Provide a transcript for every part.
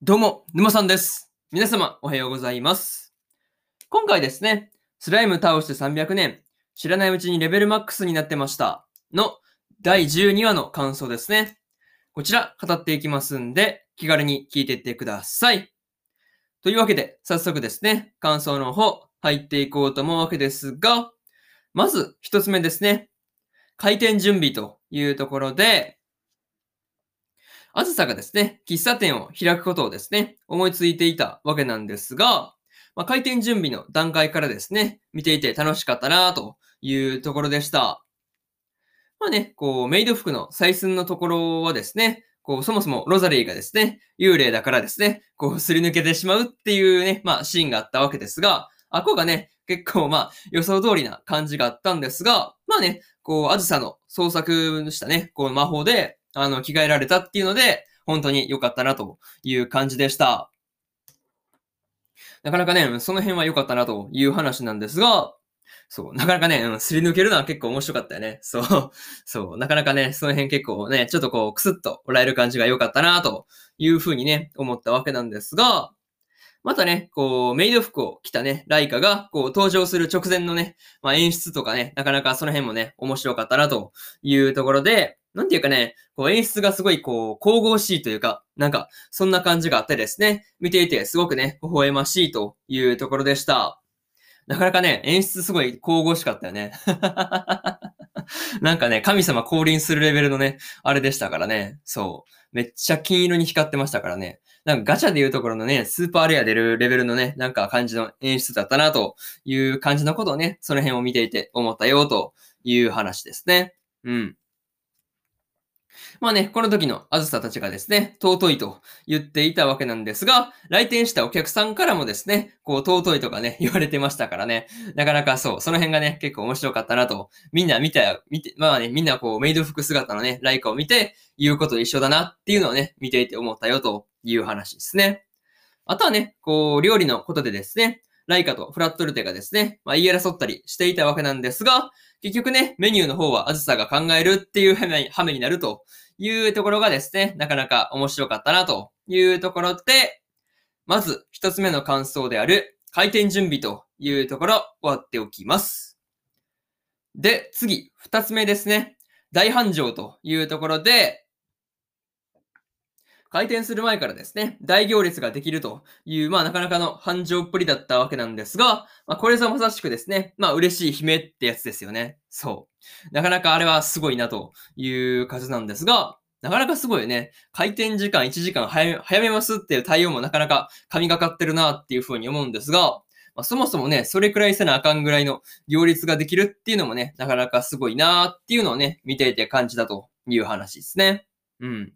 どうも、沼さんです。皆様、おはようございます。今回ですね、スライム倒して300年、知らないうちにレベルマックスになってました。の第12話の感想ですね。こちら、語っていきますんで、気軽に聞いていってください。というわけで、早速ですね、感想の方、入っていこうと思うわけですが、まず、一つ目ですね。開店準備というところで、あずさがですね、喫茶店を開くことをですね、思いついていたわけなんですが、まあ、開店準備の段階からですね、見ていて楽しかったなというところでした。まあね、こう、メイド服の採寸のところはですね、こう、そもそもロザリーがですね、幽霊だからですね、こう、すり抜けてしまうっていうね、まあ、シーンがあったわけですが、あこうがね、結構まあ、予想通りな感じがあったんですが、まあね、こう、あずさの創作したね、こう、魔法で、あの、着替えられたっていうので、本当に良かったなという感じでした。なかなかね、その辺は良かったなという話なんですが、そう、なかなかね、うん、すり抜けるのは結構面白かったよね。そう、そう、なかなかね、その辺結構ね、ちょっとこう、クスッと笑える感じが良かったなというふうにね、思ったわけなんですが、またね、こう、メイド服を着たね、ライカが、こう、登場する直前のね、まあ演出とかね、なかなかその辺もね、面白かったなというところで、なんていうかね、こう演出がすごいこう、神々しいというか、なんか、そんな感じがあってですね、見ていてすごくね、微笑ましいというところでした。なかなかね、演出すごい神々しかったよね。なんかね、神様降臨するレベルのね、あれでしたからね。そう。めっちゃ金色に光ってましたからね。なんかガチャでいうところのね、スーパーレア出るレベルのね、なんか感じの演出だったなという感じのことをね、その辺を見ていて思ったよという話ですね。うん。まあね、この時のあずさたちがですね、尊いと言っていたわけなんですが、来店したお客さんからもですね、こう尊いとかね、言われてましたからね、なかなかそう、その辺がね、結構面白かったなと、みんな見た、見て、まあね、みんなこうメイド服姿のね、ライカを見て、言うことと一緒だなっていうのをね、見ていて思ったよという話ですね。あとはね、こう、料理のことでですね、ライカとフラットルテがですね、まあ言い争ったりしていたわけなんですが、結局ね、メニューの方はあずさが考えるっていうハメハメになるというところがですね、なかなか面白かったなというところで、まず一つ目の感想である開店準備というところ終わっておきます。で、次、二つ目ですね。大繁盛というところで、開店する前からですね、大行列ができるという、まあなかなかの繁盛っぷりだったわけなんですが、まあこれぞまさしくですね、まあ嬉しい悲鳴ってやつですよね。そう。なかなかあれはすごいなという数なんですが、なかなかすごいよね。開店時間1時間早め早めますっていう対応もなかなか神がかってるなっていうふうに思うんですが、まあ、そもそもね、それくらいせなあかんぐらいの行列ができるっていうのもね、なかなかすごいなっていうのをね、見ていて感じたという話ですね。うん。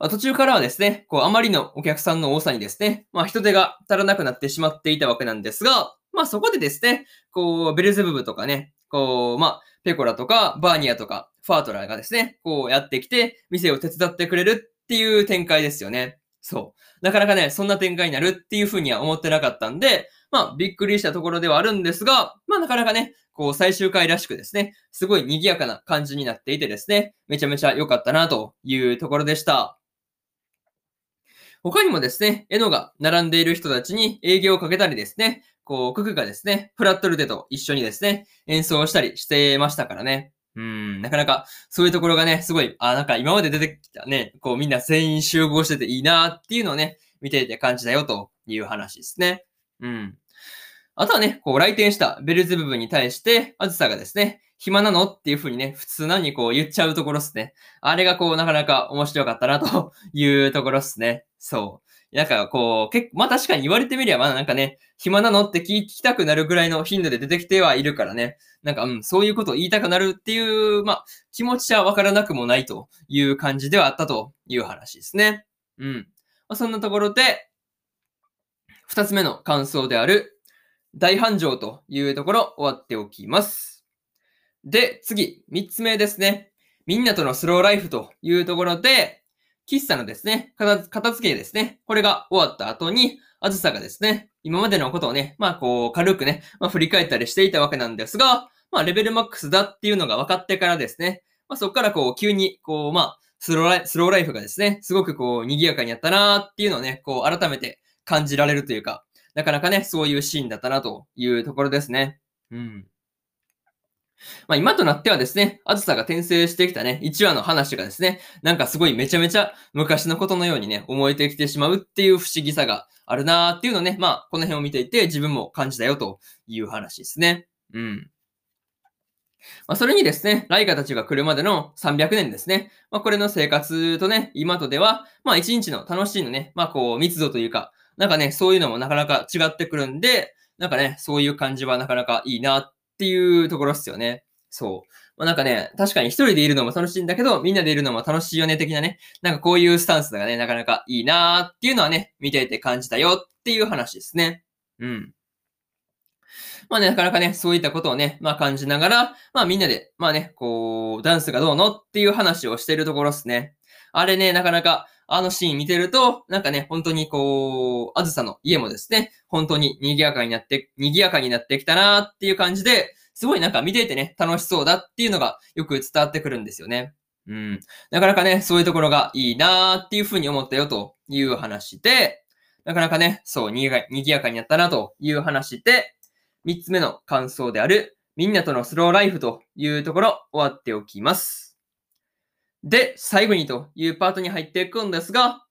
まあ、途中からはですね、こう、あまりのお客さんの多さにですね、まあ、人手が足らなくなってしまっていたわけなんですが、まあ、そこでですね、こう、ベルゼブブとかね、こう、まあ、ペコラとか、バーニアとか、ファートラーがですね、こうやってきて、店を手伝ってくれるっていう展開ですよね。そう。なかなかね、そんな展開になるっていうふうには思ってなかったんで、まあ、びっくりしたところではあるんですが、まあ、なかなかね、こう、最終回らしくですね、すごい賑やかな感じになっていてですね、めちゃめちゃ良かったなというところでした。他にもですね、エノが並んでいる人たちに営業をかけたりですね、こう、ククがですね、フラットルテと一緒にですね、演奏したりしてましたからね。うん、なかなか、そういうところがね、すごい、あ、なんか今まで出てきたね、こうみんな全員集合してていいなっていうのをね、見ていて感じたよという話ですね。うん。あとはね、こう来店したベルゼブブに対して、あずさがですね、暇なの？っていう風にね、普通なにこう言っちゃうところっすね。あれがこうなかなか面白かったなと いうところっすね。そう。なんかこう、結構、まあ確かに言われてみりゃ、まあなんかね、暇なのって聞きたくなるぐらいの頻度で出てきてはいるからね。なんか、うん、そういうことを言いたくなるっていう、まあ、気持ちはわからなくもないという感じではあったという話ですね。うん。まあ、そんなところで、二つ目の感想である、大繁盛というところ終わっておきます。で、次、三つ目ですね。みんなとのスローライフというところで、喫茶のですね、片付けですね。これが終わった後に、あずさがですね、今までのことをね、まあこう、軽くね、まあ振り返ったりしていたわけなんですが、まあレベルマックスだっていうのが分かってからですね、まあそこからこう、急に、こう、まあ、スローライスローライフがですね、すごくこう、賑やかにやったなーっていうのをね、こう、改めて感じられるというか、なかなかね、そういうシーンだったなというところですね。うん。まあ今となってはですね、あずさが転生してきたね、1話の話がですね、なんかすごいめちゃめちゃ昔のことのようにね、思えてきてしまうっていう不思議さがあるなーっていうのね、まあこの辺を見ていて自分も感じたよという話ですね。うん。まあ、それにですね、ライカたちが来るまでの300年ですね。まあ、これの生活とね、今とでは、まあ、1日の楽しいのね、まあ、こう、密度というか、なんかね、そういうのもなかなか違ってくるんで、なんかね、そういう感じはなかなかいいなっっていうところっすよね。そう。まあ、なんかね、確かに一人でいるのも楽しいんだけど、みんなでいるのも楽しいよね、的なね。なんかこういうスタンスがね、なかなかいいなーっていうのはね、見ていて感じたよっていう話ですね。うん。まあね、なかなかね、そういったことをね、まあ感じながら、まあみんなで、まあね、こう、ダンスがどうのっていう話をしているところですね。あれね、なかなか、あのシーン見てると、なんかね、本当にこう、あずさの家もですね、本当に賑やかになって、賑やかになってきたなっていう感じで、すごいなんか見ていてね、楽しそうだっていうのがよく伝わってくるんですよね。うん。なかなかね、そういうところがいいなーっていうふうに思ったよという話で、なかなかね、そう、にぎやかになったなという話で、三つ目の感想である、みんなとのスローライフというところ終わっておきます。で、最後にというパートに入っていくんですが、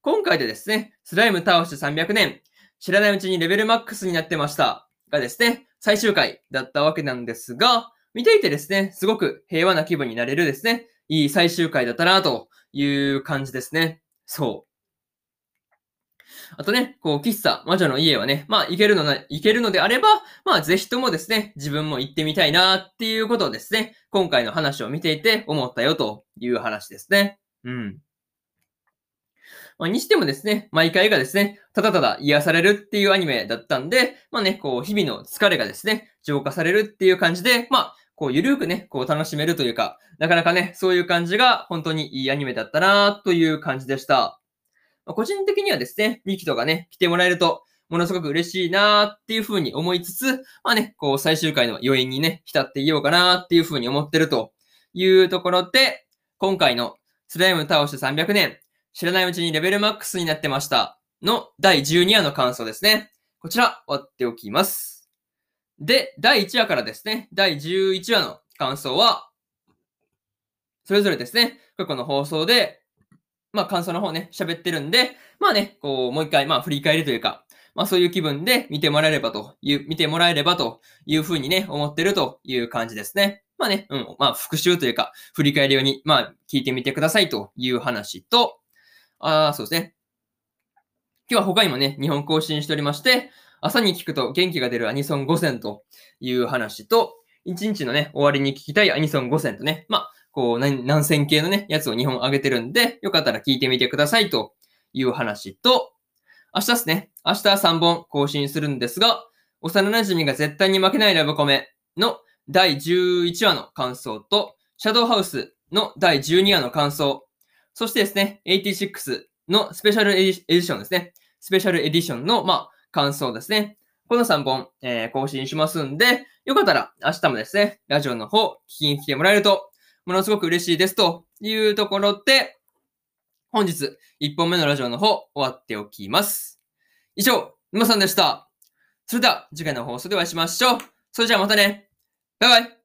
今回でですね、スライム倒して300年、知らないうちにレベルマックスになってました。がですね、最終回だったわけなんですが、見ていてですね、すごく平和な気分になれるですね、いい最終回だったなという感じですね。そう。あとね、こう、喫茶、魔女の家はね、まあ、行けるのな、行けるのであれば、まあ、ぜひともですね、自分も行ってみたいなっていうことをですね、今回の話を見ていて思ったよという話ですね。うん。まあ、にしてもですね、毎回がですね、ただただ癒されるっていうアニメだったんで、まあね、こう、日々の疲れがですね、浄化されるっていう感じで、まあ、こう、ゆるくね、こう、楽しめるというか、なかなかね、そういう感じが本当にいいアニメだったなという感じでした。ま、個人的にはですね、ミキとかね、来てもらえると、ものすごく嬉しいなーっていう風に思いつつ、まあね、こう最終回の余韻にね、浸っていようかなーっていう風に思ってるというところで、今回のスライム倒して300年、知らないうちにレベルマックスになってましたの第12話の感想ですね。こちら、終わっておきます。で、第1話からですね、第11話の感想は、それぞれですね、過去の放送でまあ感想の方ね、喋ってるんで、まあね、こう、もう一回、まあ振り返りというか、まあそういう気分で見てもらえればという、見てもらえればというふうにね、思ってるという感じですね。まあね、うん、まあ復習というか、振り返るように、まあ聞いてみてくださいという話と、ああ、そうですね。今日は他にもね、日本更新しておりまして、朝に聞くと元気が出るアニソン5選という話と、1日のね、終わりに聞きたいアニソン5選とね、まあ、こう、何千系のね、やつを2本上げてるんで、よかったら聞いてみてくださいという話と、明日ですね、明日3本更新するんですが、幼馴染が絶対に負けないラブコメの第11話の感想と、シャドウハウスの第12話の感想、そしてですね、86のスペシャルエディションですね。スペシャルエディションの、まあ、感想ですね。この3本、えー、更新しますんで、よかったら明日もですね、ラジオの方、聞きに来てもらえるとものすごく嬉しいですというところで、本日1本目のラジオの方終わっておきます。以上、沼さんでした。それでは次回の放送でお会いしましょう。それじゃあまたね。バイバイ。